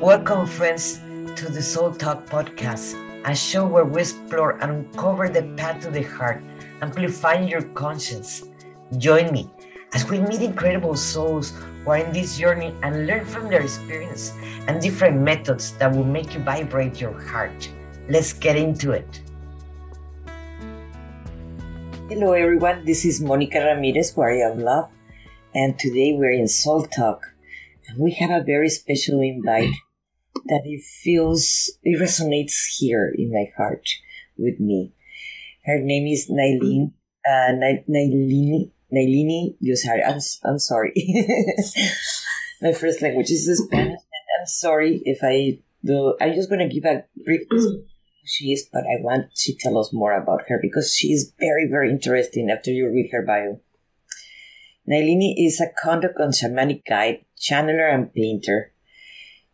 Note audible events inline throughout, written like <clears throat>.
Welcome, friends, to the Soul Talk podcast, a show where we explore and uncover the path to the heart, amplifying your conscience. Join me as we meet incredible souls who are in this journey and learn from their experience and different methods that will make you vibrate your heart. Let's get into it. Hello, everyone. This is Monica Ramirez, Warrior of Love, and today we're in Soul Talk. And we have a very special invite that it feels, it resonates here in my heart with me. Her name is Nailene, uh, Nailini, Nailini Yusari. I'm, I'm sorry. <laughs> my first language is Spanish. I'm sorry if I do. I'm just to give a brief she is, but I want to tell us more about her because she is very, very interesting after you read her bio. Nalinee is a conduct and shamanic guide, channeler, and painter.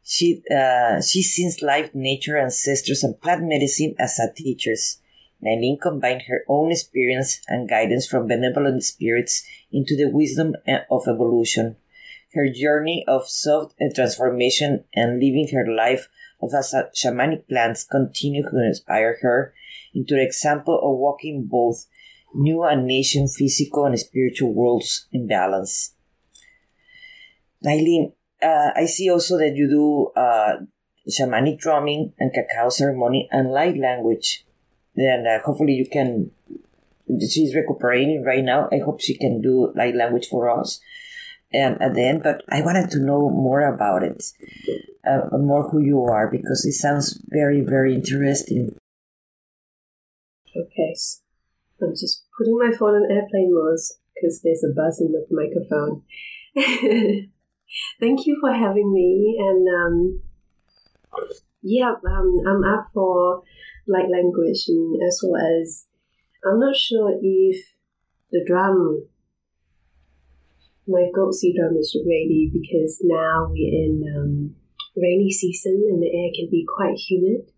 She uh, she sees life, nature, ancestors, and plant medicine as a teachers. Nalinee combined her own experience and guidance from benevolent spirits into the wisdom uh, of evolution. Her journey of self transformation and living her life of as shamanic plants continue to inspire her into the example of walking both new and nation physical and spiritual worlds in balance. Nalinee, uh, I see also that you do uh, shamanic drumming and cacao ceremony and light language. And uh, hopefully you can. She's recuperating right now. I hope she can do light language for us. And at the end, but I wanted to know more about it, uh, more who you are, because it sounds very, very interesting. Okay, so I'm just putting my phone on airplane mode because there's a buzz in the microphone. <laughs> Thank you for having me. And um, yeah, um, I'm up for light language and as well as I'm not sure if the drum, my Gotsi drum is ready because now we're in um, rainy season and the air can be quite humid.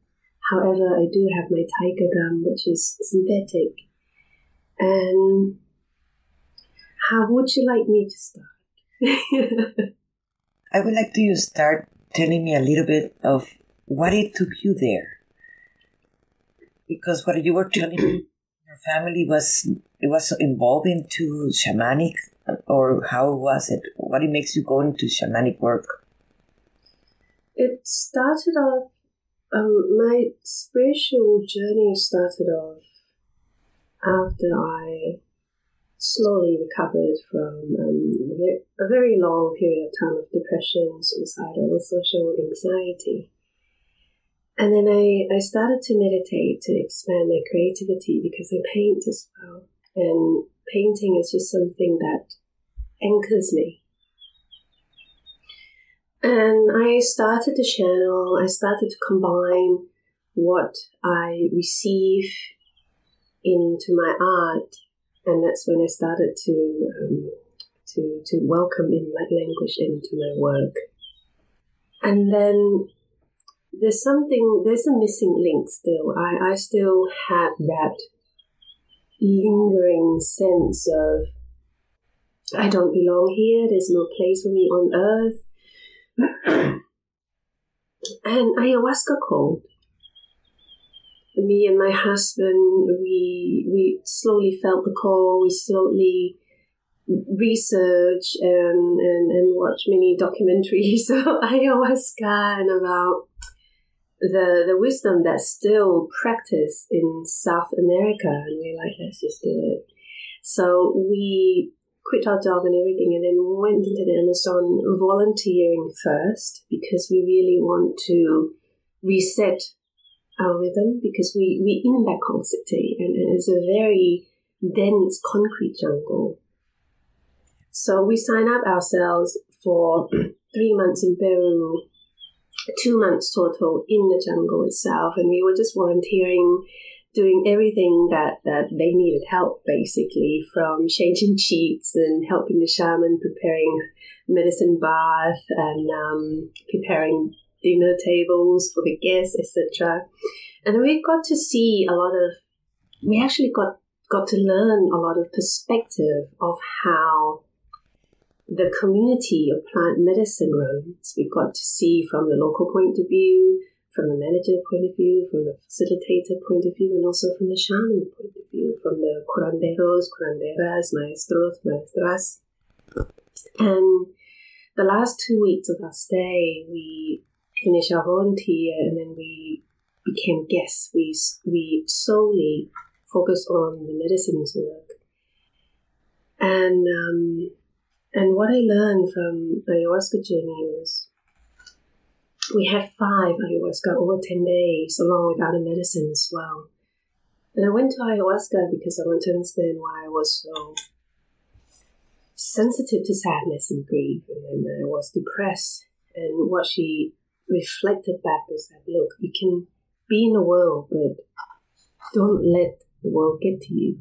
However, I do have my tiger drum, which is synthetic. And how would you like me to start? <laughs> I would like to start telling me a little bit of what it took you there. Because what you were telling me, <clears throat> your family was it was involved into shamanic, or how was it? What it makes you go into shamanic work? It started off. Um, my spiritual journey started off after I slowly recovered from um, a very long period of time of depression, suicidal, social anxiety. And then I, I started to meditate to expand my creativity because I paint as well. And painting is just something that anchors me. And I started to channel, I started to combine what I receive into my art and that's when I started to um, to to welcome in light language into my work. And then there's something there's a missing link still. I, I still had that lingering sense of I don't belong here, there's no place for me on earth. <clears throat> and ayahuasca called me and my husband, we we slowly felt the call. We slowly research and and, and watch many documentaries <laughs> about ayahuasca and about the the wisdom that's still practiced in South America. And we're like, let's just do it. So we quit our job and everything and then went into the Amazon volunteering first because we really want to reset our rhythm because we, we in Bangkok City and, and it's a very dense concrete jungle. So we sign up ourselves for <clears throat> three months in Peru, two months total in the jungle itself, and we were just volunteering, doing everything that, that they needed help basically, from changing sheets and helping the shaman preparing medicine bath and um, preparing dinner tables for the guests, etc. And we got to see a lot of, we actually got got to learn a lot of perspective of how the community of plant medicine runs. We got to see from the local point of view, from the manager point of view, from the facilitator point of view, and also from the shaman point of view, from the curanderos, curanderas, maestros, maestras. And the last two weeks of our stay, we finished our volunteer and then we became guests. We, we solely focused on the medicines work. And, um, and what I learned from the ayahuasca journey was we had five ayahuasca over 10 days along with other medicines as well. And I went to ayahuasca because I wanted to understand why I was so sensitive to sadness and grief, and then I was depressed. And what she reflected back is that look, you can be in the world, but don't let the world get to you.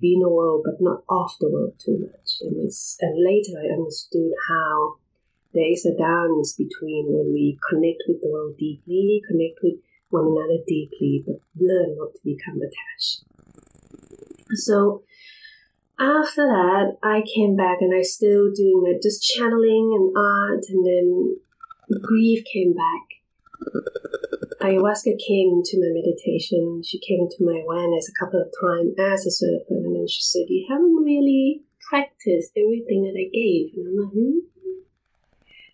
Be in the world, but not off the world too much. And it's and later I understood how there is a dance between when we connect with the world deeply, connect with one another deeply, but learn not to become attached. So after that, I came back and I still doing it, just channeling and art, and then grief came back. Ayahuasca came into my meditation. She came to my awareness a couple of times as a serpent, and then she said, "You haven't really practiced everything that I gave." And I'm like, hmm?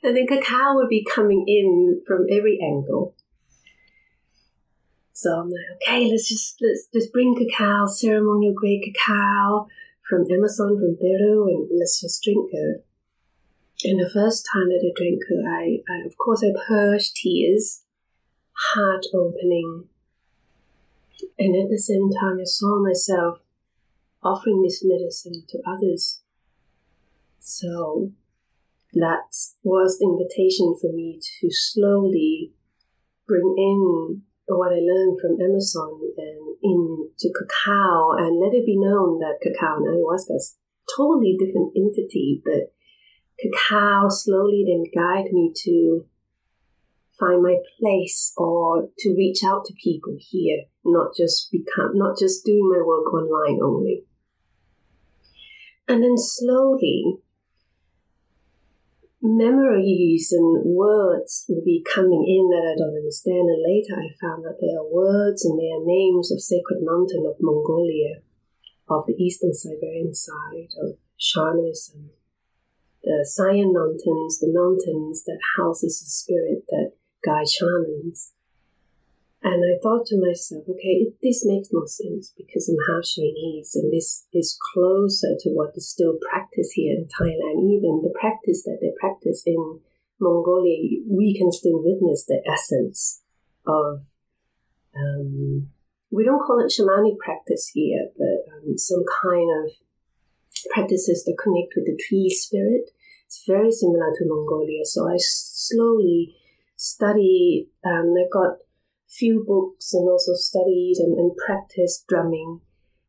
And then cacao would be coming in from every angle. So I'm like, okay, let's just let's just bring cacao, ceremonial grade cacao from Amazon, from Peru, and let's just drink it. And the first time that I drank it, I, I of course I purged tears, heart opening, and at the same time I saw myself offering this medicine to others. So that was the invitation for me to slowly bring in what I learned from Amazon and into cacao and let it be known that cacao and ayahuasca is totally different entity, but cacao slowly then guide me to find my place or to reach out to people here, not just become, not just doing my work online only. And then slowly, memories and words will be coming in that I don't understand. And later I found that they are words and they are names of sacred mountain of Mongolia, of the eastern Siberian side, of shamanism. The Sayan Mountains, the mountains that houses the spirit that guide shamans. And I thought to myself, okay, this makes more sense because I'm half Chinese and this is closer to what is still practiced here in Thailand. Even the practice that they practice in Mongolia, we can still witness the essence of, um, we don't call it shamanic practice here, but um, some kind of practices that connect with the tree spirit. It's very similar to Mongolia. So I slowly studied, um, I got few books and also studied and, and practiced drumming.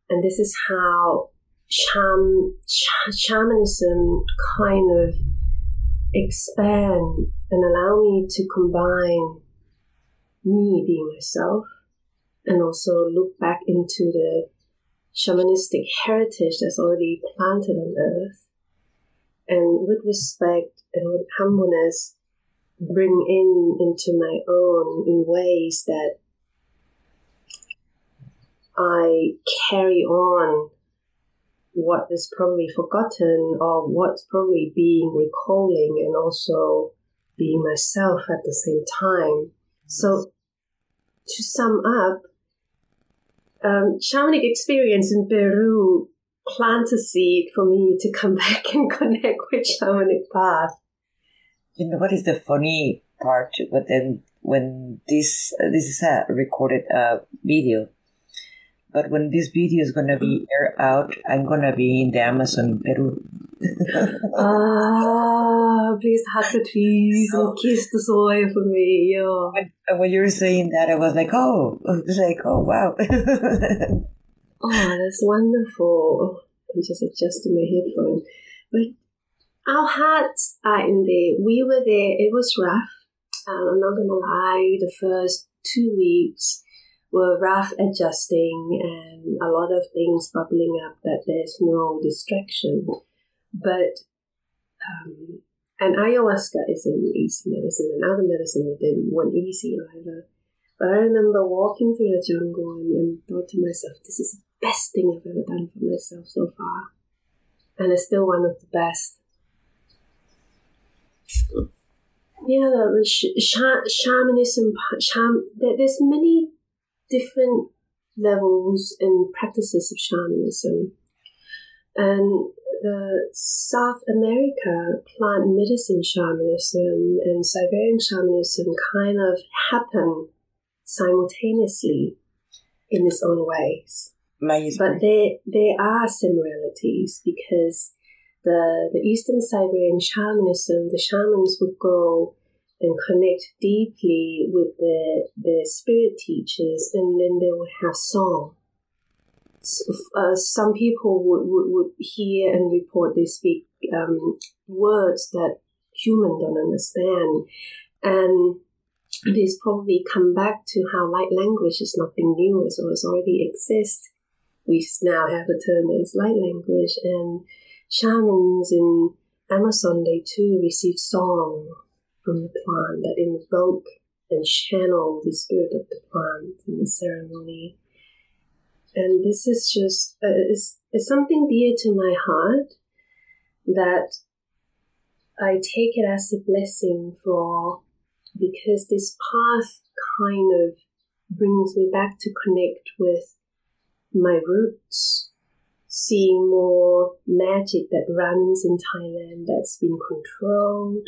And this is how sham, sh- shamanism kind of expand and allow me to combine me being myself and also look back into the shamanistic heritage that's already planted on earth and with respect and with humbleness bring in into my own in ways that I carry on what is probably forgotten or what's probably being recalling and also being myself at the same time. So to sum up, um, shamanic experience in Peru plant a seed for me to come <laughs> back and connect with shamanic path you know what is the funny part? But then when this uh, this is a recorded uh, video, but when this video is gonna be air out, I'm gonna be in the Amazon Peru. <laughs> ah, please hug the trees so, and kiss the soil for me. Yeah. When, when you were saying that, I was like, oh, <laughs> like, oh, wow. Oh, that's wonderful. I'm just adjusting my headphone. But our hearts are in there. We were there. It was rough. Um, I'm not going to lie. The first two weeks were rough adjusting and a lot of things bubbling up that there's no distraction. But um, and ayahuasca isn't easy medicine, and other medicine we did weren't easy either. But I remember walking through the jungle and, and thought to myself, this is the best thing I've ever done for myself so far. And it's still one of the best. Yeah, the sh- sh- shamanism, sham- there's many different levels and practices of shamanism. And the South America plant medicine shamanism and Siberian shamanism kind of happen simultaneously in its own ways. But there there are similarities because the the Eastern Siberian shamanism, the shamans would go and connect deeply with the the spirit teachers, and then they would have song. So, uh, some people would, would, would hear and report they speak um, words that human don't understand, and it is probably come back to how light language is nothing new, as it already exists. We now have a term as light language, and shamans in Amazon they too receive song from the plant that invoke and channel the spirit of the plant in the ceremony. And this is just uh, is, is something dear to my heart that I take it as a blessing for because this path kind of brings me back to connect with my roots, seeing more magic that runs in Thailand that's been controlled,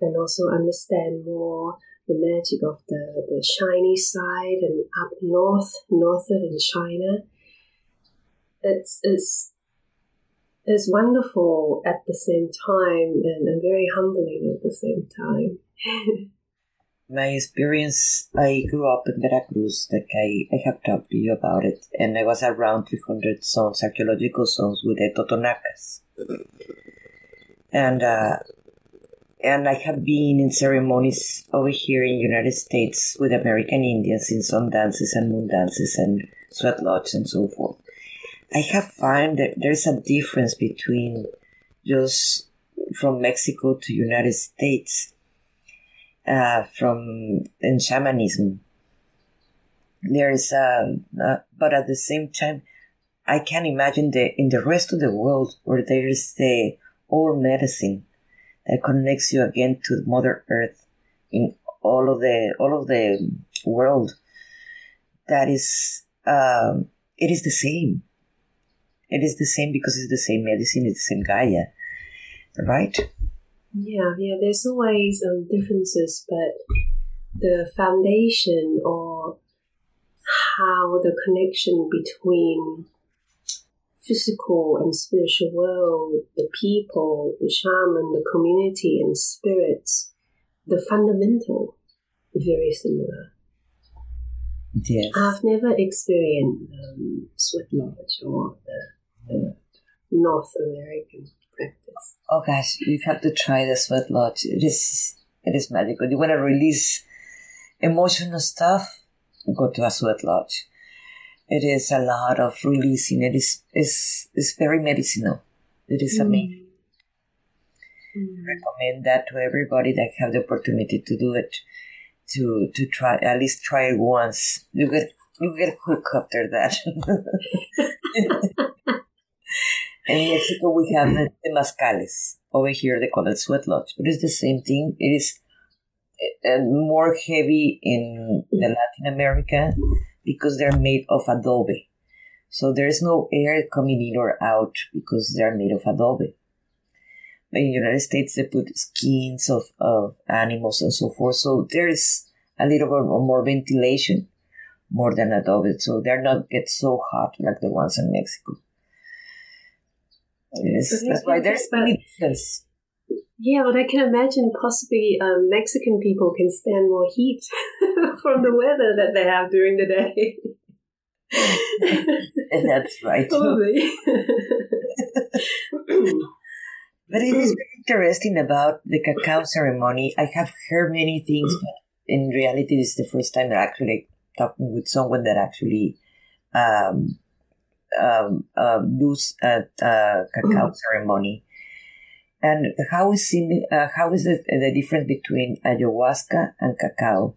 and also understand more the magic of the, the Chinese side and up north, northern in China. It's, it's, it's wonderful at the same time and, and very humbling at the same time. <laughs> my experience, I grew up in Veracruz, like I, I have talked to you about it, and I was around 300 zones, archaeological zones with the Totonacas. And, uh, and I have been in ceremonies over here in United States with American Indians in some dances and moon dances and sweat lodge and so forth. I have found that there's a difference between just from Mexico to United States uh, from in shamanism. There is a, uh, but at the same time, I can imagine that in the rest of the world where there is the old medicine that connects you again to Mother Earth in all of the all of the world. That is, um, it is the same. It is the same because it's the same medicine, it's the same Gaia, right? Yeah, yeah, there's always um, differences, but the foundation or how the connection between physical and spiritual world, the people, the shaman, the community, and spirits, the fundamental, very similar. Yes. I've never experienced um, Sweat Lodge or the, the North American practice. Oh gosh, you have to try the sweat lodge. It is it is magical. You want to release emotional stuff? Go to a sweat lodge. It is a lot of releasing. It is is is very medicinal. It is mm. amazing. Mm. Recommend that to everybody that have the opportunity to do it. To to try at least try it once. You get you get hooked after that. <laughs> <laughs> In Mexico, we have the, the mezcales. Over here, they call it sweat lodge, but it's the same thing. It is uh, more heavy in the Latin America because they're made of adobe. So there's no air coming in or out because they're made of adobe. But in the United States, they put skins of, of animals and so forth. So there's a little bit more ventilation more than adobe. So they're not get so hot like the ones in Mexico. Yes, that's why there's many difference. Yeah, but I can imagine possibly um, Mexican people can stand more heat <laughs> from the weather that they have during the day. and that's right. Probably. <laughs> <laughs> but it is very interesting about the cacao ceremony. I have heard many things, but in reality, this is the first time that actually talking with someone that actually um, um, uh, lose at uh, cacao mm-hmm. ceremony. And how is uh, how is the, the difference between ayahuasca and cacao?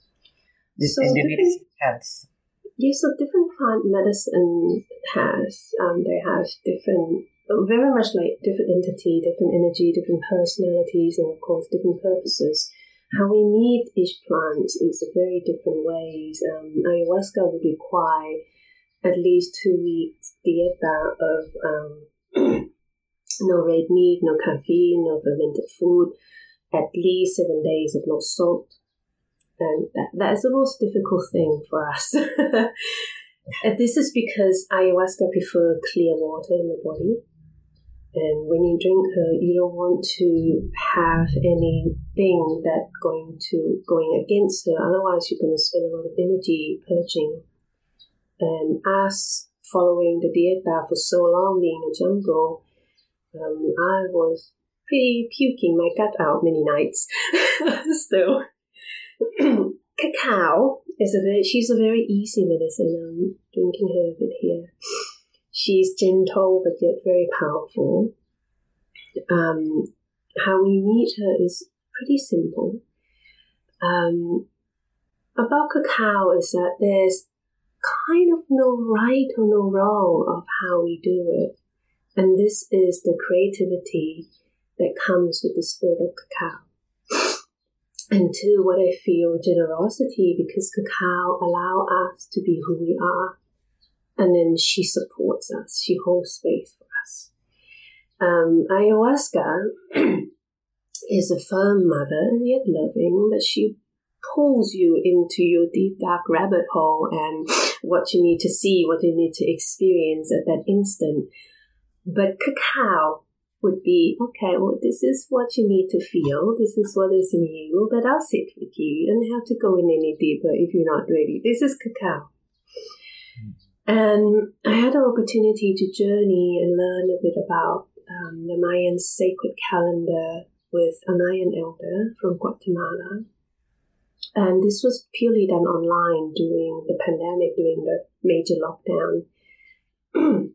This so the medicine plants. Yes, so different plant medicine has um, they have different, very much like different entity, different energy, different personalities, and of course different purposes. How we meet each plant is a very different ways. Um, ayahuasca would require at least two weeks dieta of um, <clears throat> no red meat, no caffeine, no fermented food, at least seven days of no salt. And that, that is the most difficult thing for us. <laughs> and this is because ayahuasca prefer clear water in the body. And when you drink her, you don't want to have anything that going to going against her. Otherwise, you're going to spend a lot of energy purging. And us following the dieta for so long, being a jungle, um, I was pretty puking my gut out many nights <laughs> so, <clears throat> Cacao is a very, she's a very easy medicine. I'm drinking her a bit here. She's gentle but yet very powerful. Um, how we meet her is pretty simple. Um, about cacao is that there's kind of no right or no wrong of how we do it. And this is the creativity that comes with the spirit of cacao. <sniffs> And two, what I feel generosity because cacao allow us to be who we are. And then she supports us. She holds space for us. Um, ayahuasca <clears throat> is a firm mother and yet loving, but she pulls you into your deep dark rabbit hole and <sniffs> what you need to see, what you need to experience at that instant. But cacao would be okay, well, this is what you need to feel. This is what is in you, but I'll sit with you. You don't have to go in any deeper if you're not ready. This is cacao. And I had an opportunity to journey and learn a bit about um, the Mayan sacred calendar with a Mayan elder from Guatemala. And this was purely done online during the pandemic, during the major lockdown. <clears throat>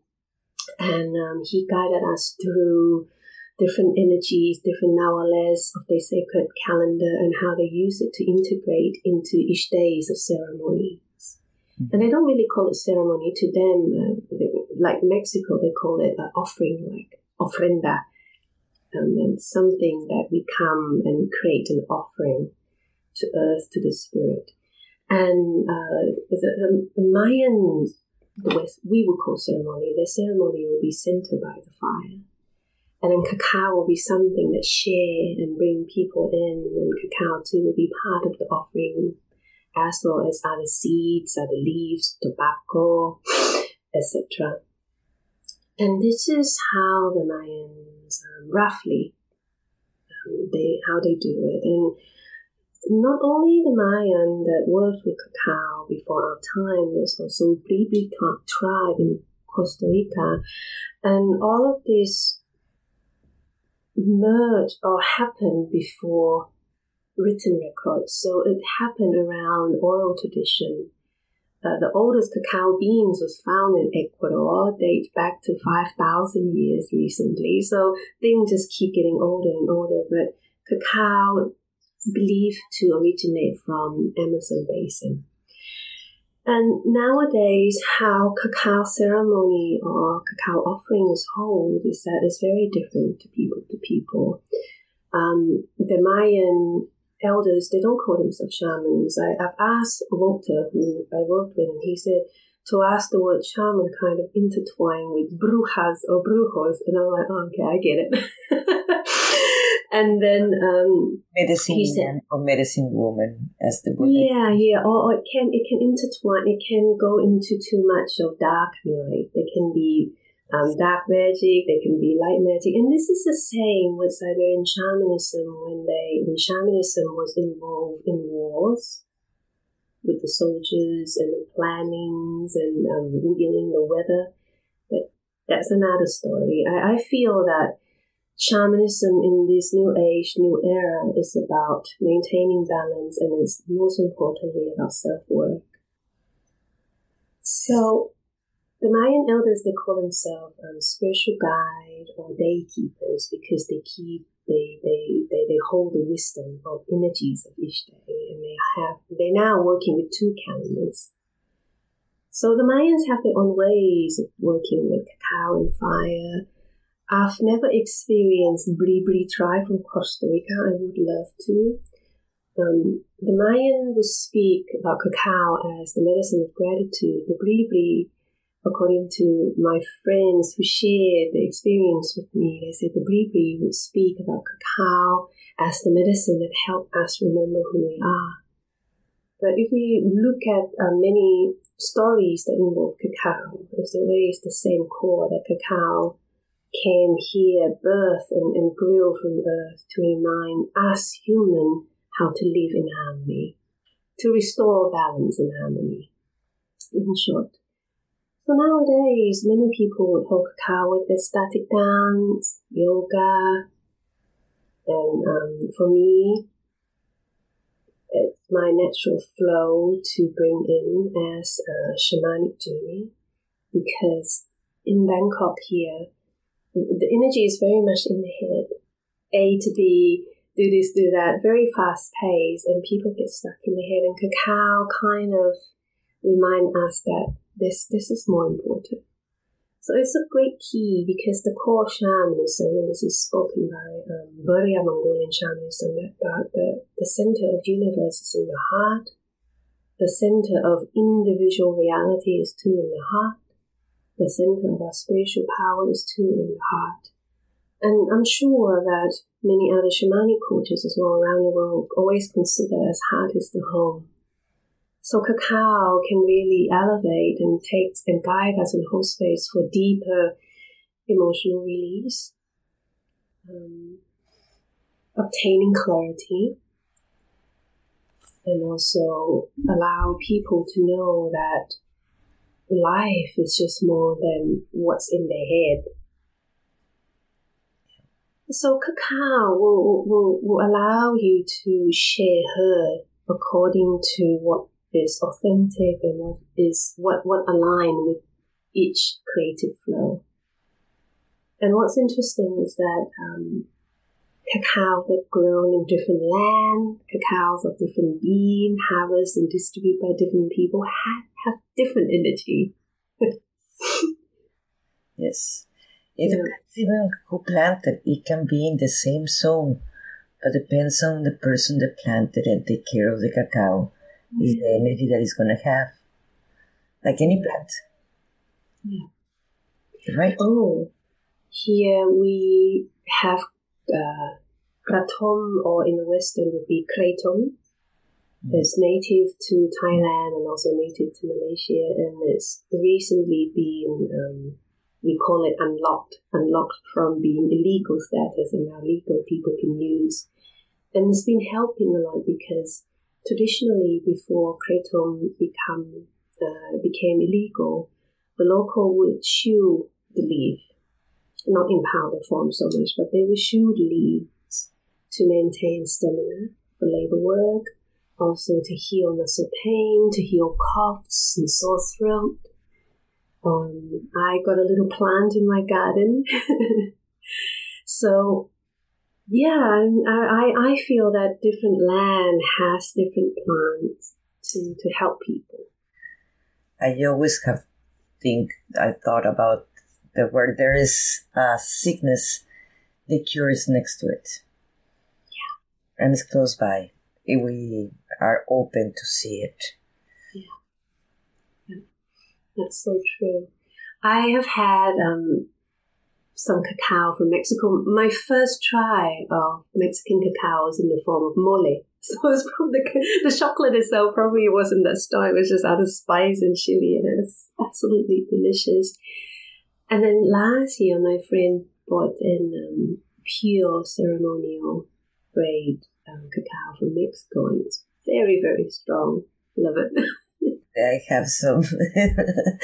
and um, he guided us through different energies, different nahuales of the sacred calendar, and how they use it to integrate into each days of ceremonies. Mm-hmm. And they don't really call it ceremony to them, uh, they, like Mexico, they call it an offering, like ofrenda, um, and something that we come and create an offering to earth, to the spirit. And uh, the, the, the Mayans with we would call ceremony, the ceremony will be centered by the fire. And then cacao will be something that share and bring people in, and cacao too will be part of the offering, as well as other seeds, other leaves, tobacco, etc. And this is how the Mayans um, roughly um, they how they do it. And not only the Mayan that worked with cacao before our time, there's also Bribri tribe in Costa Rica. And all of this merged or happened before written records. So it happened around oral tradition. Uh, the oldest cacao beans was found in Ecuador, date back to 5,000 years recently. So things just keep getting older and older. But cacao believed to originate from Amazon basin. And nowadays, how cacao ceremony or cacao offering is held is that it's very different to people to people. Um, the Mayan elders, they don't call themselves shamans. I, have asked Walter, who I worked with, and he said to ask the word shaman kind of intertwined with brujas or brujos. And I'm like, oh, okay, I get it. <laughs> and then um, medicine or medicine woman as the word. Yeah, yeah. Or, or, it can it can intertwine. It can go into too much of dark night. There can be um, dark magic. There can be light magic, and this is the same with Siberian shamanism when they when shamanism was involved in wars with the soldiers and the plannings and um, wheeling the weather. But that's another story. I, I feel that shamanism in this new age, new era is about maintaining balance and it's most importantly about self work. So, the Mayan elders, they call themselves um, spiritual guide or day keepers because they keep they, they, they, they hold the wisdom of energies of each day and they have, they're now working with two calendars. So the Mayans have their own ways of working with cacao and fire. I've never experienced Bribri tribe from Costa Rica. I would love to. Um, the Mayan would speak about cacao as the medicine of gratitude. The Bribri according to my friends who shared the experience with me, they said the Bri would speak about cacao as the medicine that helped us remember who we are. But if we look at uh, many stories that involve cacao, it's always the same core that cacao came here, birth and, and grew from earth to remind us human how to live in harmony, to restore balance and harmony. In short, so nowadays, many people would hold cacao with ecstatic dance, yoga, and um, for me, it's my natural flow to bring in as a shamanic journey because in Bangkok here, the energy is very much in the head. A to B, do this, do that, very fast pace, and people get stuck in the head. And cacao kind of remind us that this this is more important. So it's a great key because the core shamanism, and this is spoken by um, Buryat Mongolian shamanism, that, that the, the center of universe is in the heart, the center of individual reality is too in the heart, the center of our spiritual power is too in the heart. And I'm sure that many other shamanic cultures as well around the world always consider as heart is the home. So cacao can really elevate and take and guide us in whole space for deeper emotional release, um, obtaining clarity, and also allow people to know that life is just more than what's in their head. So cacao will, will, will allow you to share her according to what is authentic and what is what what align with each creative flow. And what's interesting is that um, cacao that grown in different land, cacaos of different bean, harvested and distributed by different people have, have different energy. <laughs> yes. Even yeah. even who planted, it can be in the same zone, but depends on the person that planted and take care of the cacao is the energy that it's going to have, like any plant. Yeah. Right? Oh, here we have uh, kratom, or in the Western would be kratom. Mm. It's native to Thailand and also native to Malaysia, and it's recently been, um, we call it unlocked, unlocked from being illegal status, and now legal people can use. And it's been helping a lot because traditionally, before kratom become uh, became illegal, the local would chew the leaf, not in powder form so much, but they chew the leaves to maintain stamina for labor work, also to heal muscle pain, to heal coughs and sore throat. Um, I got a little plant in my garden. <laughs> so yeah, I, I feel that different land has different plants to, to help people. I always have think I thought about the where there is a sickness, the cure is next to it. Yeah. And it's close by. If we are open to see it. Yeah. yeah. That's so true. I have had um, some cacao from Mexico. My first try of Mexican cacao was in the form of mole. <laughs> So it was probably the chocolate itself probably wasn't that strong. It was just out of spice and chili, and it was absolutely delicious. And then last year, my friend bought in um, pure ceremonial grade um, cacao from Mexico, and it's very, very strong. Love it. <laughs> I have some.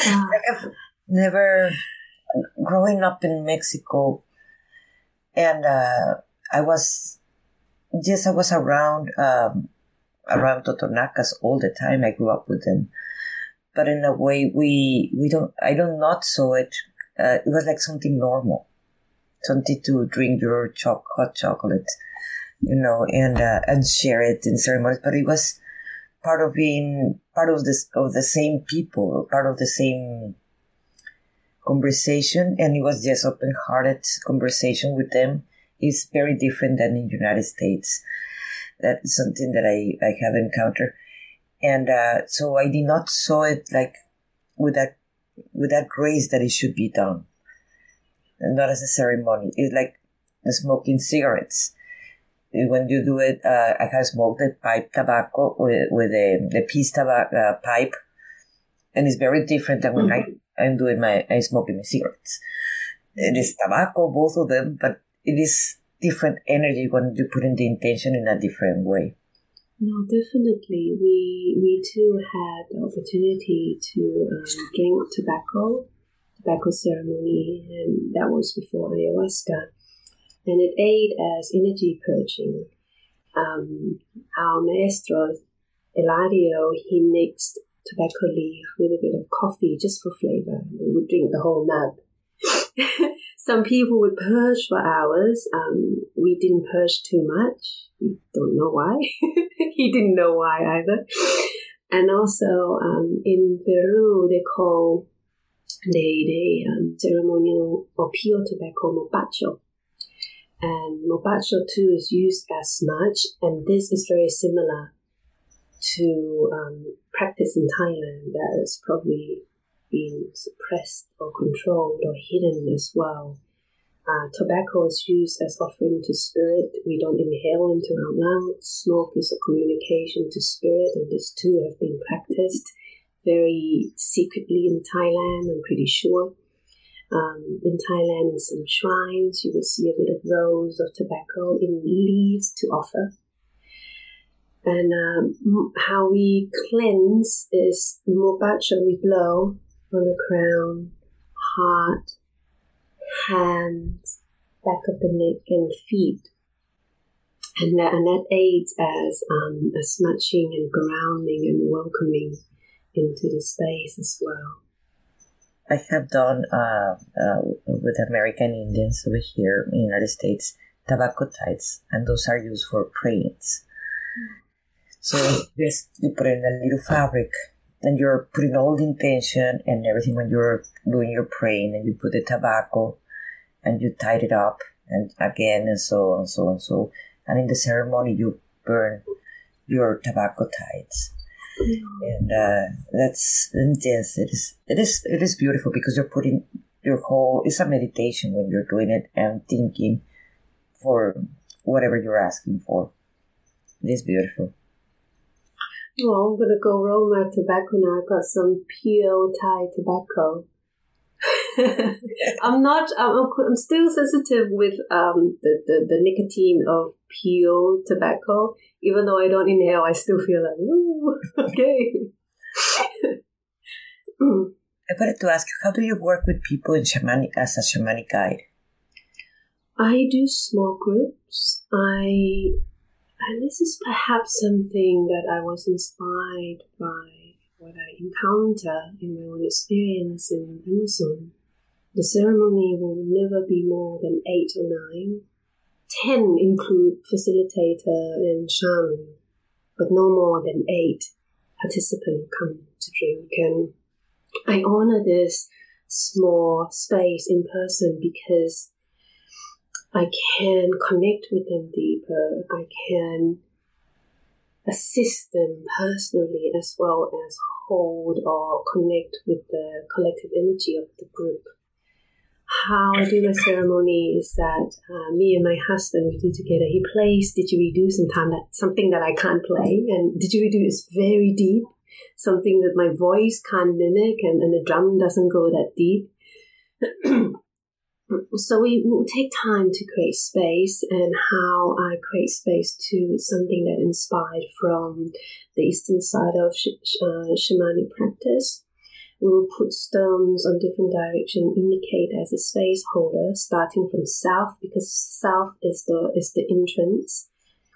ah. <laughs> I have never growing up in Mexico, and uh, I was, yes, I was around um, around Totonacas all the time. I grew up with them, but in a way, we we don't. I don't not saw it. Uh, it was like something normal. something to drink your choc- hot chocolate, you know, and uh, and share it in ceremonies. But it was part of being part of this of the same people, part of the same conversation, and it was just open-hearted conversation with them. It's very different than in United States. That's something that I, I have encountered, and uh, so I did not saw it like with that with that grace that it should be done, and not as a ceremony. It's like smoking cigarettes. When you do it, uh, I have smoked the pipe tobacco with, with the, the peace tobacco uh, pipe, and it's very different than when mm-hmm. I, I'm doing my, I'm smoking my cigarettes. It is tobacco, both of them, but it is different energy when you put in the intention in a different way. No, definitely. We we too had the opportunity to um, drink tobacco, tobacco ceremony, and that was before ayahuasca, and it aid as energy purging. Um, our maestro Eladio he mixed tobacco leaf with a bit of coffee just for flavor. We would drink the whole nub. <laughs> Some people would purge for hours. Um, we didn't purge too much. We don't know why. <laughs> he didn't know why either. And also um, in Peru, they call the, the um, ceremonial or tobacco mapacho. And mapacho too is used as smudge, and this is very similar to um, practice in Thailand that is probably been suppressed or controlled or hidden as well. Uh, tobacco is used as offering to spirit. We don't inhale into our lungs. Smoke is a communication to spirit, and these two have been practiced very secretly in Thailand, I'm pretty sure. Um, in Thailand, in some shrines, you will see a bit of rows of tobacco in leaves to offer. And um, how we cleanse is mapacho we blow on the crown, heart, hands, back of the neck, and feet. And that, and that aids as um, a smudging and grounding and welcoming into the space as well. I have done uh, uh, with American Indians over here in the United States tobacco tights, and those are used for prayings. So just you put in a little fabric and you're putting all the intention and everything when you're doing your praying and you put the tobacco and you tie it up and again and so on and so on and so and in the ceremony you burn your tobacco tides and uh, that's intense. It is it is it is beautiful because you're putting your whole it's a meditation when you're doing it and thinking for whatever you're asking for. It is beautiful well, I'm gonna go roll my tobacco now. I've got some pure Thai tobacco. <laughs> I'm not. I'm, I'm still sensitive with um, the, the, the nicotine of pure tobacco. Even though I don't inhale, I still feel like ooh, <laughs> okay. I wanted to ask you, how do you work with people in shamanic as a shamanic guide? I do small groups. I and this is perhaps something that I was inspired by what I encounter in my own experience in Amazon. The ceremony will never be more than eight or nine. Ten include facilitator and shaman, but no more than eight participants come to drink. And I honor this small space in person because I can connect with them deeper. I can assist them personally as well as hold or connect with the collective energy of the group. How I do my ceremony is that uh, me and my husband we do together. He plays didgeridoo sometimes that something that I can't play, and didgeridoo is very deep, something that my voice can't mimic, and, and the drum doesn't go that deep. <clears throat> so we will take time to create space and how I create space to something that inspired from the eastern side of sh- uh, shamanic practice. We will put stones on different direction, indicate as a space holder, starting from south because south is the is the entrance,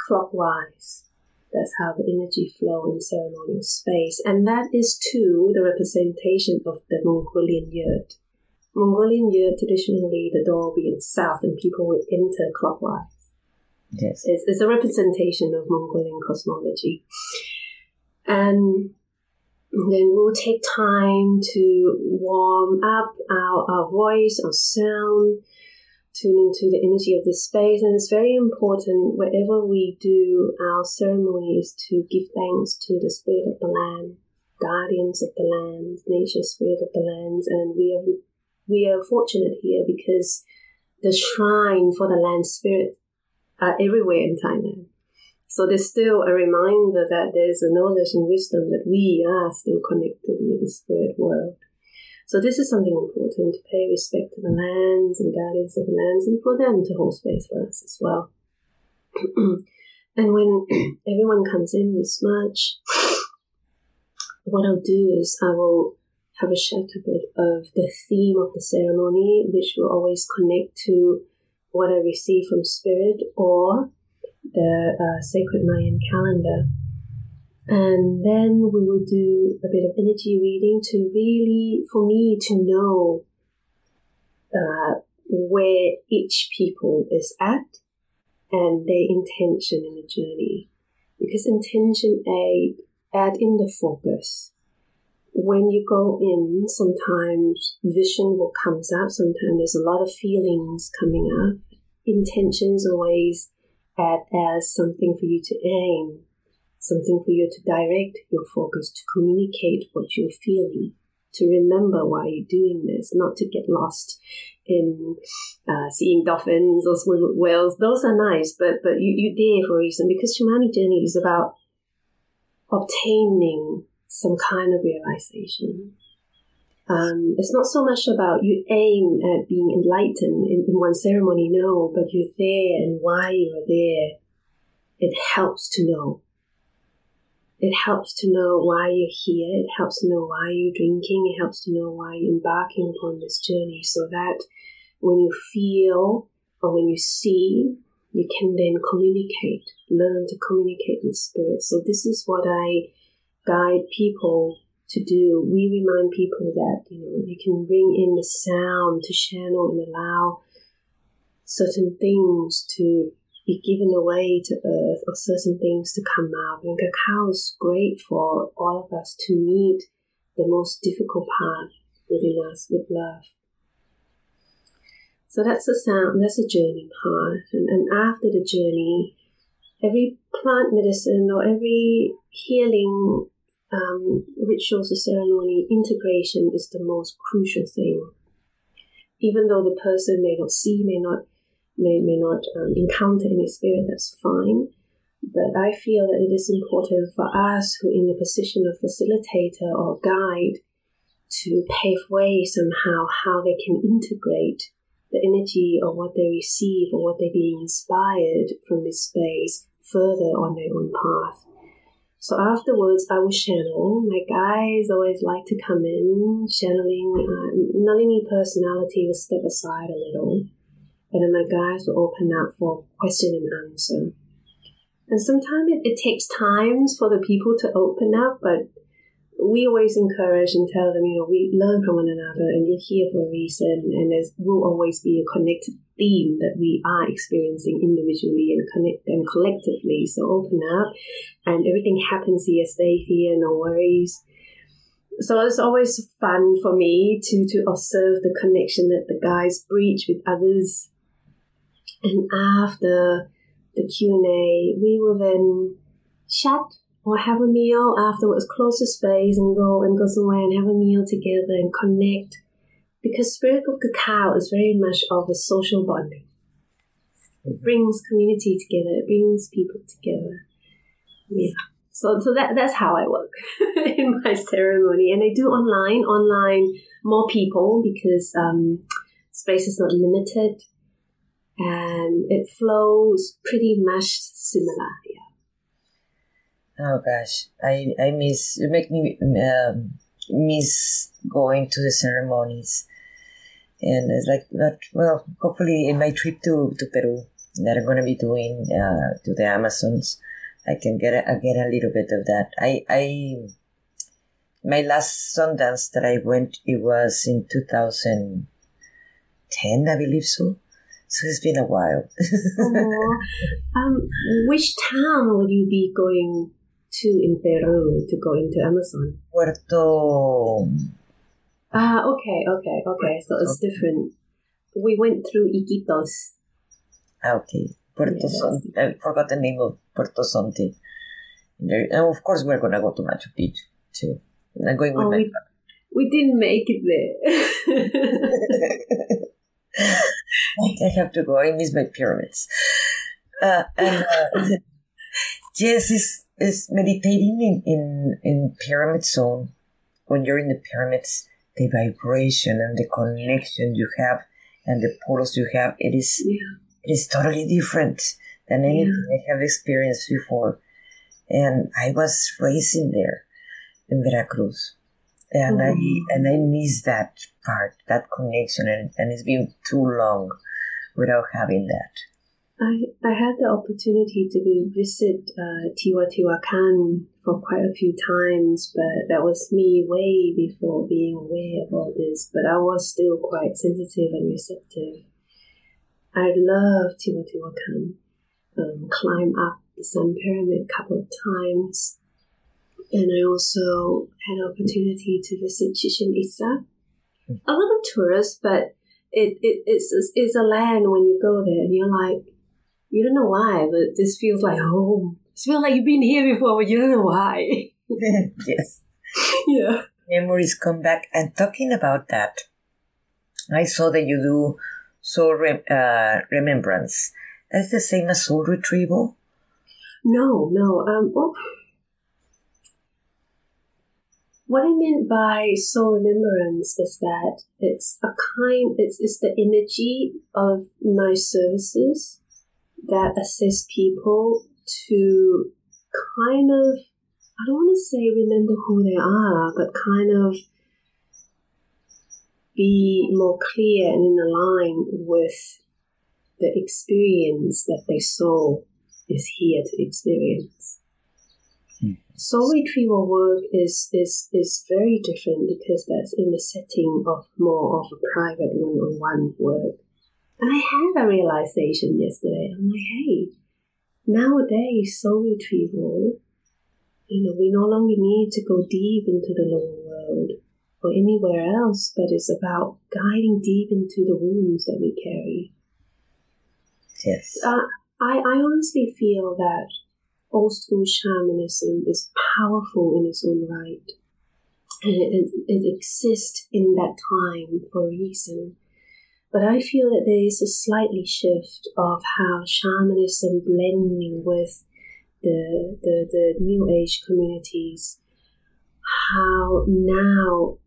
clockwise. That's how the energy flow in ceremonial space, and that is too the representation of the Mongolian yurt Mongolian year, traditionally, the door will be in south and people will enter clockwise. Yes. It's, it's a representation of Mongolian cosmology. And then we'll take time to warm up our, our voice, our sound, tune into the energy of the space. And it's very important wherever we do our ceremonies to give thanks to the spirit of the land, guardians of the land, nature spirit of the lands. And we are, we are fortunate here because the shrine for the land spirit are everywhere in Thailand. So there's still a reminder that there's a knowledge and wisdom that we are still connected with the spirit world. So this is something important to pay respect to the lands and guardians of the lands and for them to hold space for us as well. <clears throat> and when <clears throat> everyone comes in with smudge, what I'll do is I will have a a bit of the theme of the ceremony, which will always connect to what I receive from spirit or the uh, sacred Mayan calendar. And then we will do a bit of energy reading to really, for me to know uh, where each people is at and their intention in the journey. Because intention aid add in the focus. When you go in, sometimes vision will comes up. Sometimes there's a lot of feelings coming up. Intentions always add as something for you to aim something for you to direct your focus, to communicate what you're feeling, to remember why you're doing this, not to get lost in uh, seeing dolphins or swimming whales. Those are nice, but but you, you're there for a reason because Shamanic Journey is about obtaining some kind of realization. Um, it's not so much about you aim at being enlightened in, in one ceremony, no, but you're there and why you are there. It helps to know it helps to know why you're here. It helps to know why you're drinking. It helps to know why you're embarking upon this journey so that when you feel or when you see, you can then communicate, learn to communicate with spirit. So this is what I guide people to do. We remind people that, you know, you can bring in the sound to channel and allow certain things to be given away to earth or certain things to come out. And cacao is great for all of us to meet the most difficult part within us with love. So that's the sound, that's the journey part. And, and after the journey, every plant medicine or every healing um, rituals or ceremony, integration is the most crucial thing. Even though the person may not see, may not may, may not um, encounter any spirit, that's fine. But I feel that it is important for us who are in the position of facilitator or guide to pave way somehow how they can integrate the energy of what they receive or what they're being inspired from this space further on their own path. So afterwards, I will channel. My guys always like to come in, channeling. Uh, Nalinee personality will step aside a little and then my guys will open up for question and answer. And sometimes it, it takes times for the people to open up, but we always encourage and tell them, you know, we learn from one another and you're here for a reason and there will always be a connected theme that we are experiencing individually and connect and collectively. So open up and everything happens here, stay here, no worries. So it's always fun for me to to observe the connection that the guys breach with others and after the Q&A, we will then chat or have a meal afterwards, close the space and go and go somewhere and have a meal together and connect. Because Spirit of Cacao is very much of a social bonding. It brings community together, it brings people together. Yeah. So, so that, that's how I work <laughs> in my ceremony. And I do online, online more people because um, space is not limited and it flows pretty much similar. Yeah. Oh gosh, I I miss you make me um, miss going to the ceremonies, and it's like but well hopefully in my trip to to Peru that I'm gonna be doing uh, to the Amazons, I can get a, get a little bit of that. I I my last Sundance that I went it was in 2010, I believe so. So it's been a while. <laughs> um, which town would you be going to in Peru to go into Amazon? Puerto. Ah, okay, okay, okay. So it's different. We went through Iquitos. Ah, okay. Puerto yes. Sonti. I forgot the name of Puerto Sonti. And of course, we're gonna go to Machu Picchu too. I'm going with oh, my we, we didn't make it there. <laughs> <laughs> I have to go. I miss my pyramids. Uh, and uh, <laughs> yes, is is meditating in, in in pyramid zone. When you're in the pyramids, the vibration and the connection you have and the portals you have, it is yeah. it is totally different than anything yeah. I have experienced before. And I was raised in there in Veracruz and. I oh. and I miss that part, that connection, and, and it's been too long without having that. I, I had the opportunity to visit uh, Teotihuacan for quite a few times, but that was me way before being aware of all this. But I was still quite sensitive and receptive. I love Teotihuacan. Um, climb up the Sun Pyramid a couple of times and I also had an opportunity to visit Chichen Itza. A lot of tourists, but it, it it's, it's a land when you go there and you're like, you don't know why, but this feels like home. It feels like you've been here before, but you don't know why. <laughs> yes. <laughs> Yeah. Memories come back. And talking about that, I saw that you do soul rem- uh, remembrance. That's the same as soul retrieval? No, no. Um, well, what I meant by soul remembrance is that it's a kind, it's, it's the energy of my services that assist people to kind of, I don't want to say remember who they are, but kind of be more clear and in line with the experience that their soul is here to experience. Hmm. Soul retrieval work is, is, is very different because that's in the setting of more of a private one on one work. And I had a realization yesterday. I'm like, hey, nowadays, soul retrieval, you know, we no longer need to go deep into the lower world or anywhere else, but it's about guiding deep into the wounds that we carry. Yes. Uh, I, I honestly feel that old school shamanism is powerful in its own right. And it, it exists in that time for a reason. But I feel that there is a slightly shift of how shamanism blending with the, the, the new age communities, how now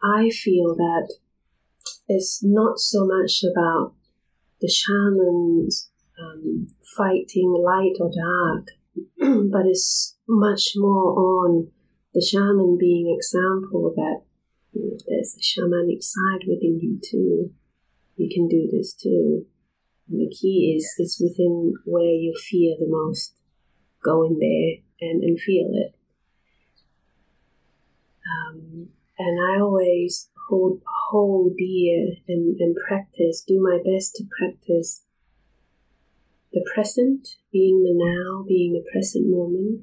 I feel that it's not so much about the shamans um, fighting light or dark, <clears throat> but it's much more on the shaman being example that know, there's a shamanic side within you too. You can do this too. And the key is it's within where you fear the most. Go in there and, and feel it. Um, and I always hold hold dear and, and practice, do my best to practice the present, being the now, being the present moment.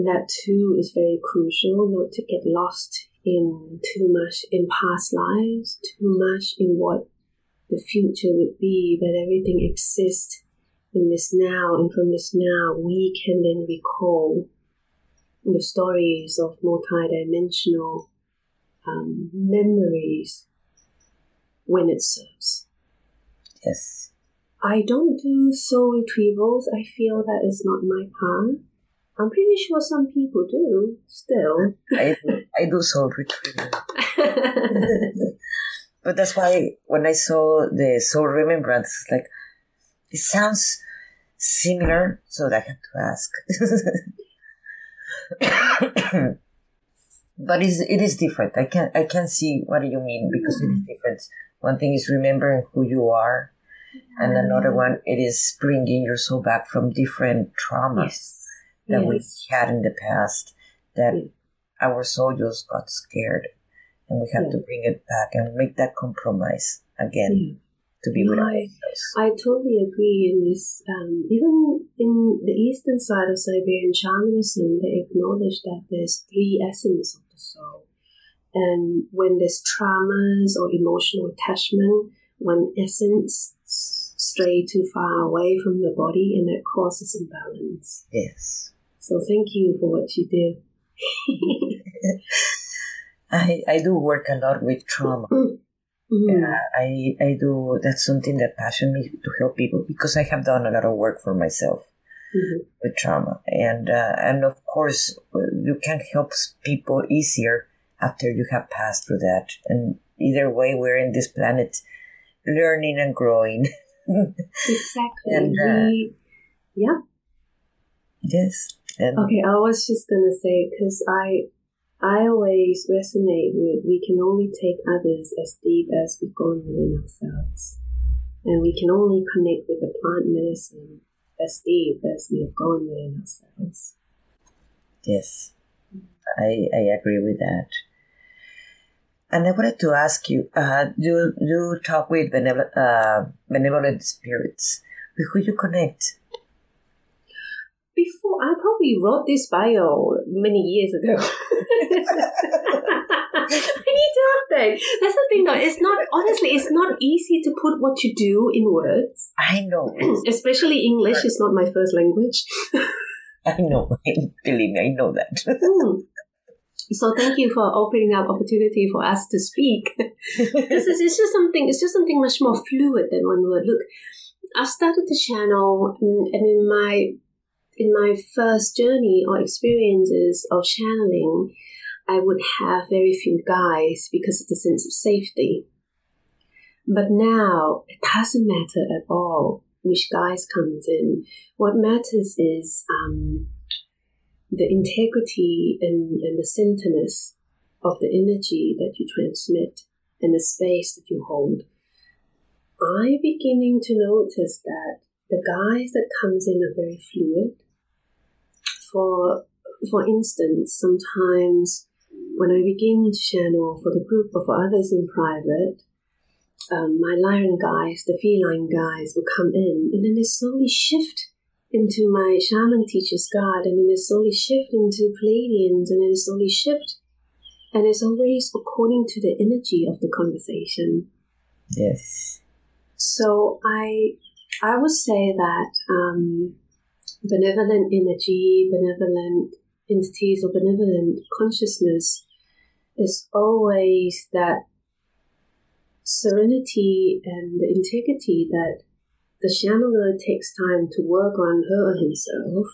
And that too is very crucial, not to get lost in too much in past lives, too much in what the future would be, but everything exists in this now, and from this now, we can then recall the stories of multidimensional um, memories when it serves. Yes. I don't do soul retrievals. I feel that is not my path. I'm pretty sure some people do still. I do, I do soul retrieval. <laughs> but that's why when I saw the soul remembrance, it's like, it sounds similar, so I had to ask. <coughs> but it's, it is different. I can I can see what you mean because it is mm-hmm. different. One thing is remembering who you are, and another mm-hmm. one it is bringing your soul back from different traumas yes. That yes. we had in the past that our soul just got scared and we have Yeah. to bring it back and make that compromise again to be with ourselves. I totally agree in this. Um, even in the eastern side of Siberian shamanism, they acknowledge that there's three essence of the soul. And when there's traumas or emotional attachment, one essence stray too far away from the body and that causes imbalance. Yes. So thank you for what you do. <laughs> I, I do work a lot with trauma. Mhm. Yeah, I, I do, that's something that passions me to help people because I have done a lot of work for myself Mhm. with trauma. And, uh, and of course, you can help people easier after you have passed through that. And either way, we're in this planet learning and growing. <laughs> Exactly. And, uh, we, yeah. yes. And Okay, I was just gonna say because I I always resonate with we can only take others as deep as we've gone within ourselves, and we can only connect with the plant medicine as deep as we have gone within ourselves. Yes, I, I agree with that. And I wanted to ask you, uh, do you talk with benevolent, uh, benevolent spirits? With who you connect? Probably wrote this bio many years ago. <laughs> I need to update. That's the thing, though. It's not honestly. It's not easy to put what you do in words. I know, <clears throat> especially English is not my first language. I know. <laughs> Believe me, I know that. <laughs> Hmm. So thank you for opening up opportunity for us to speak. This is it's just something it's just something much more fluid than one word. Look, I've started the channel and, and in my in my first journey or experiences of channeling, I would have very few guides because of the sense of safety. But now it doesn't matter at all which guise comes in. What matters is um, the integrity and, and the centerness of the energy that you transmit and the space that you hold. I'm beginning to notice that the guys that comes in are very fluid. For for instance, sometimes when I begin to channel for the group or for others in private, um, my lion guys, the feline guys, will come in, and then they slowly shift into my shaman teacher's guide, and then they slowly shift into Pleiadians, and then they slowly shift. And it's always according to the energy of the conversation. yes. So I, I would say that um, benevolent energy, benevolent entities, or benevolent consciousness is always that serenity and the integrity that the channeler takes time to work on her or himself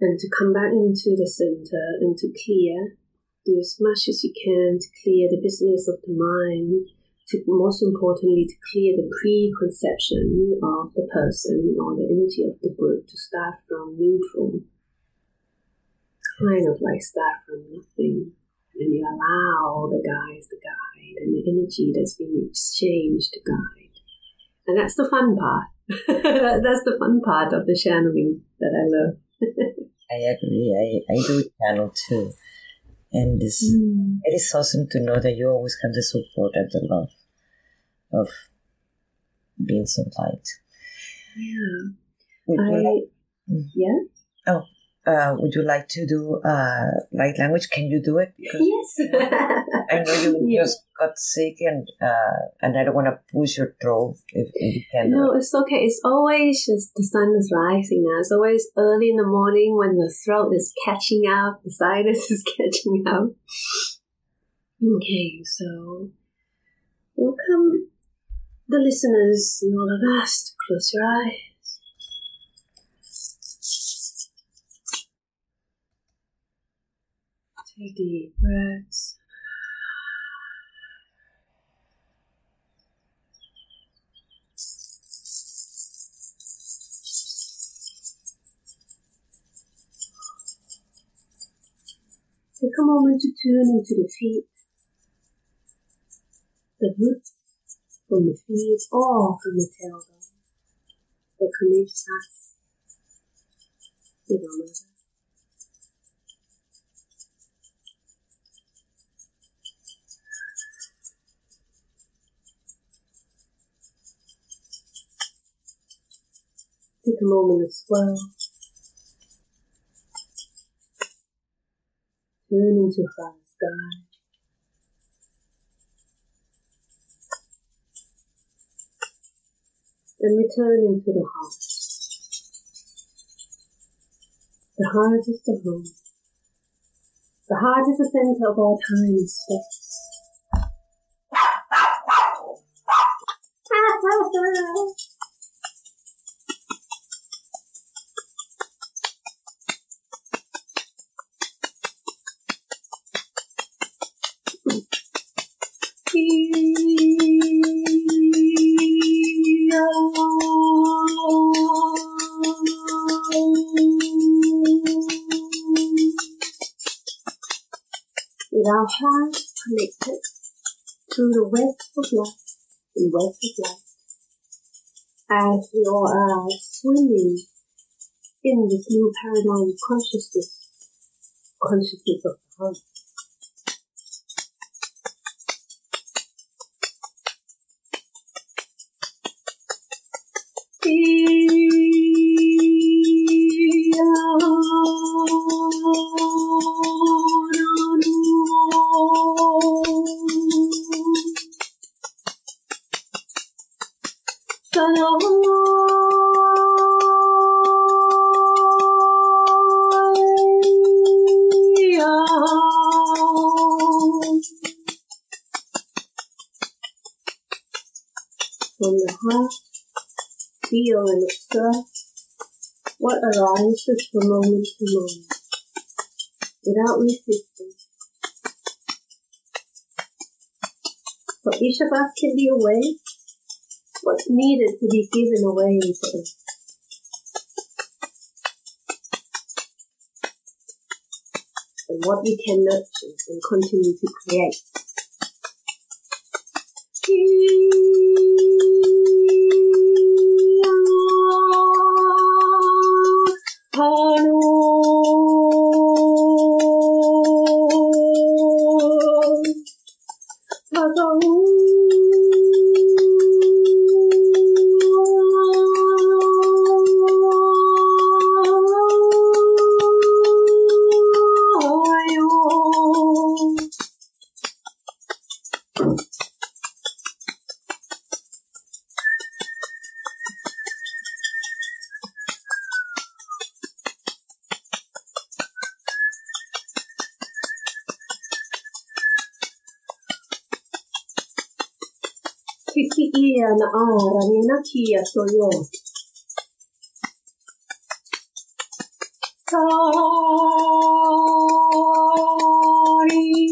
and to come back into the center and to clear, do as much as you can to clear the business of the mind, to most importantly to clear the preconception of the person or the energy of the group to start from neutral. Kind of like start from nothing. And you allow the guys to guide and the energy that's being exchanged to guide. And that's the fun part. <laughs> that's the fun part of the channeling that I love. <laughs> I agree. I, I do channel too. And this, Mm. it is awesome to know that you always have the support and the love of being so light. Yeah. Would I, Mm. yeah? Uh, would you like to do uh, light language? Can you do it? Yes. <laughs> I know you Yeah. <laughs> just got sick, and uh, and I don't want to push your throat if, if you can. No, it's okay. It's always just the sun is rising now. It's always early in the morning when the throat is catching up, the sinus <laughs> is catching up. Okay, so welcome the listeners and all of us to close your eyes. Take deep breaths. Take a moment to tune into the feet, the roots from the feet or from the tailbone that connects us with our mother. Take a moment as well. Turn into fire sky. Then return into the heart. The heart is the home. The heart is the center of all time and space. We are uh, swimming in this new paradigm of consciousness, consciousness of the heart. What arises from moment to moment without resisting. For each of us can be away what's needed to be given away to us. And what we can nurture and continue to create. Lucky 也都用。Sorry.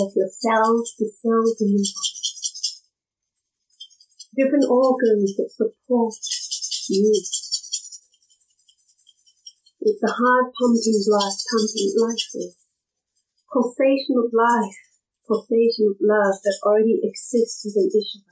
Of your cells, the cells in your body. Different organs that support you. With the heart pumping blood, pumping life force. Pulsation of life, pulsation of love that already exists within each of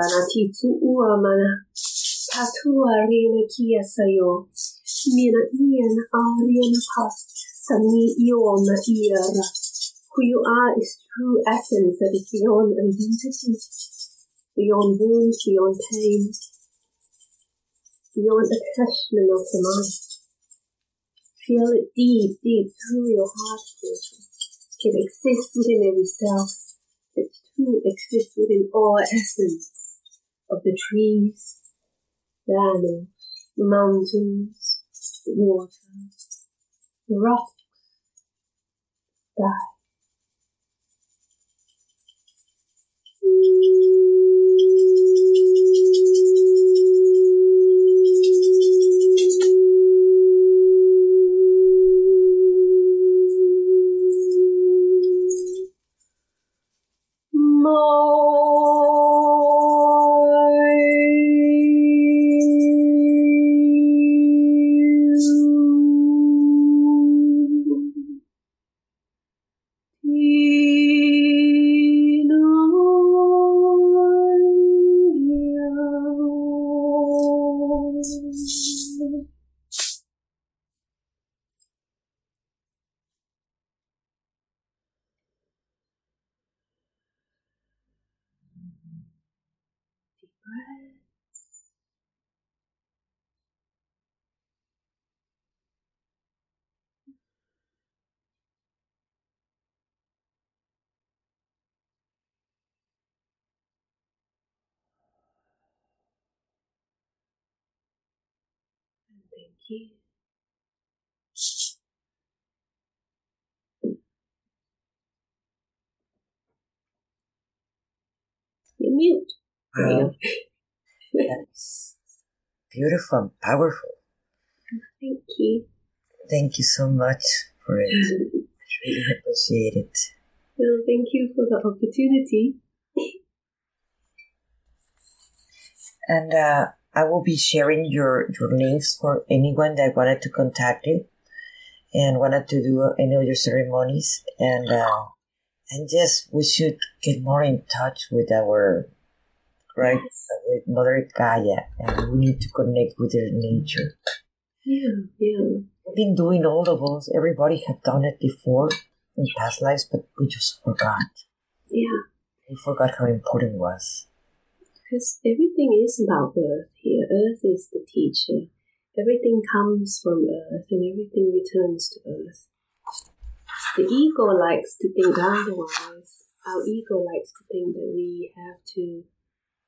Uh, ti tu ua mana. Tatua rina kia sayo. Mina ian ariana pa, sani iona iara. Who you are is true essence that is beyond identity, beyond wounds, beyond pain, beyond attachment of the mind. Feel it deep, deep through your heart. It exists within every cell. Too exists within all essence of the trees, the animals, the mountains, the water, the rocks, sky. Thank you. You're mute. Wow. <laughs> That's beautiful and powerful. Thank you. Thank you so much for it. <laughs> I really appreciate it. Well, thank you for the opportunity. And uh, I will be sharing your, your links for anyone that wanted to contact you and wanted to do any of your ceremonies. And uh, and yes, we should get more in touch with our right Yes. with Mother Gaia, and we need to connect with her nature. Yeah, yeah. We've been doing all of us. Everybody had done it before in past lives, but we just forgot. Yeah. We forgot how important it was. Because everything is about Earth here. Earth is the teacher. Everything comes from Earth and everything returns to Earth. The ego likes to think otherwise. Our ego likes to think that we have to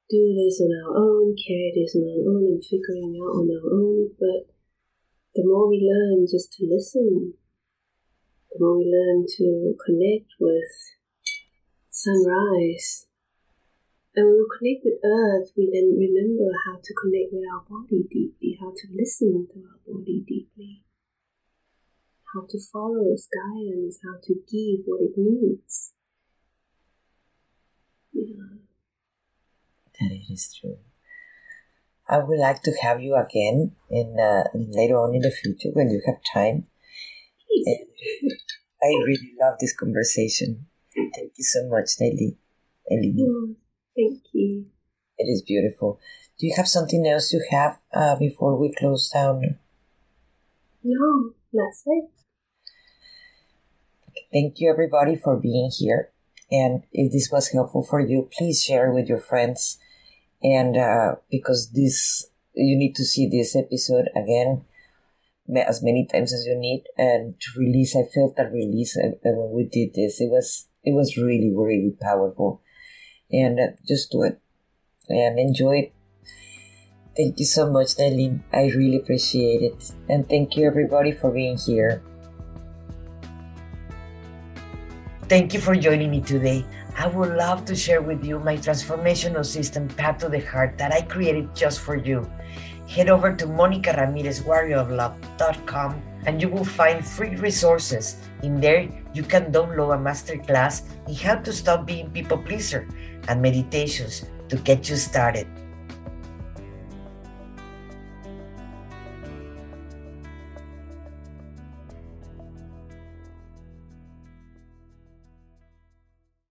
do this on our own, carry this on our own, and figuring out on our own. But the more we learn just to listen, the more we learn to connect with sunrise, and when we connect with earth, we then remember how to connect with our body deeply, how to listen to our body deeply, how to follow its guidance, how to give what it needs. Yeah. That it is true. I would like to have you again in uh, later on in the future when you have time. Please. I really love this conversation. Thank you so much, Nelly. Ellie. Thank you. It is beautiful. Do you have something else you have uh, before we close down? No, that's it. Thank you, everybody, for being here. And if this was helpful for you, please share with your friends. And uh, because this, you need to see this episode again as many times as you need. And to release, I felt that release uh, uh, when we did this. It was it was really really powerful. And uh, just do it and enjoy it. Thank you so much, Nelly. I really appreciate it. And thank you, everybody, for being here. Thank you for joining me today. I would love to share with you my transformational system, Path to the Heart, that I created just for you. Head over to monicaramirezwarrioroflove.com and you will find free resources. In there, you can download a masterclass in how to stop being people pleaser and meditations to get you started.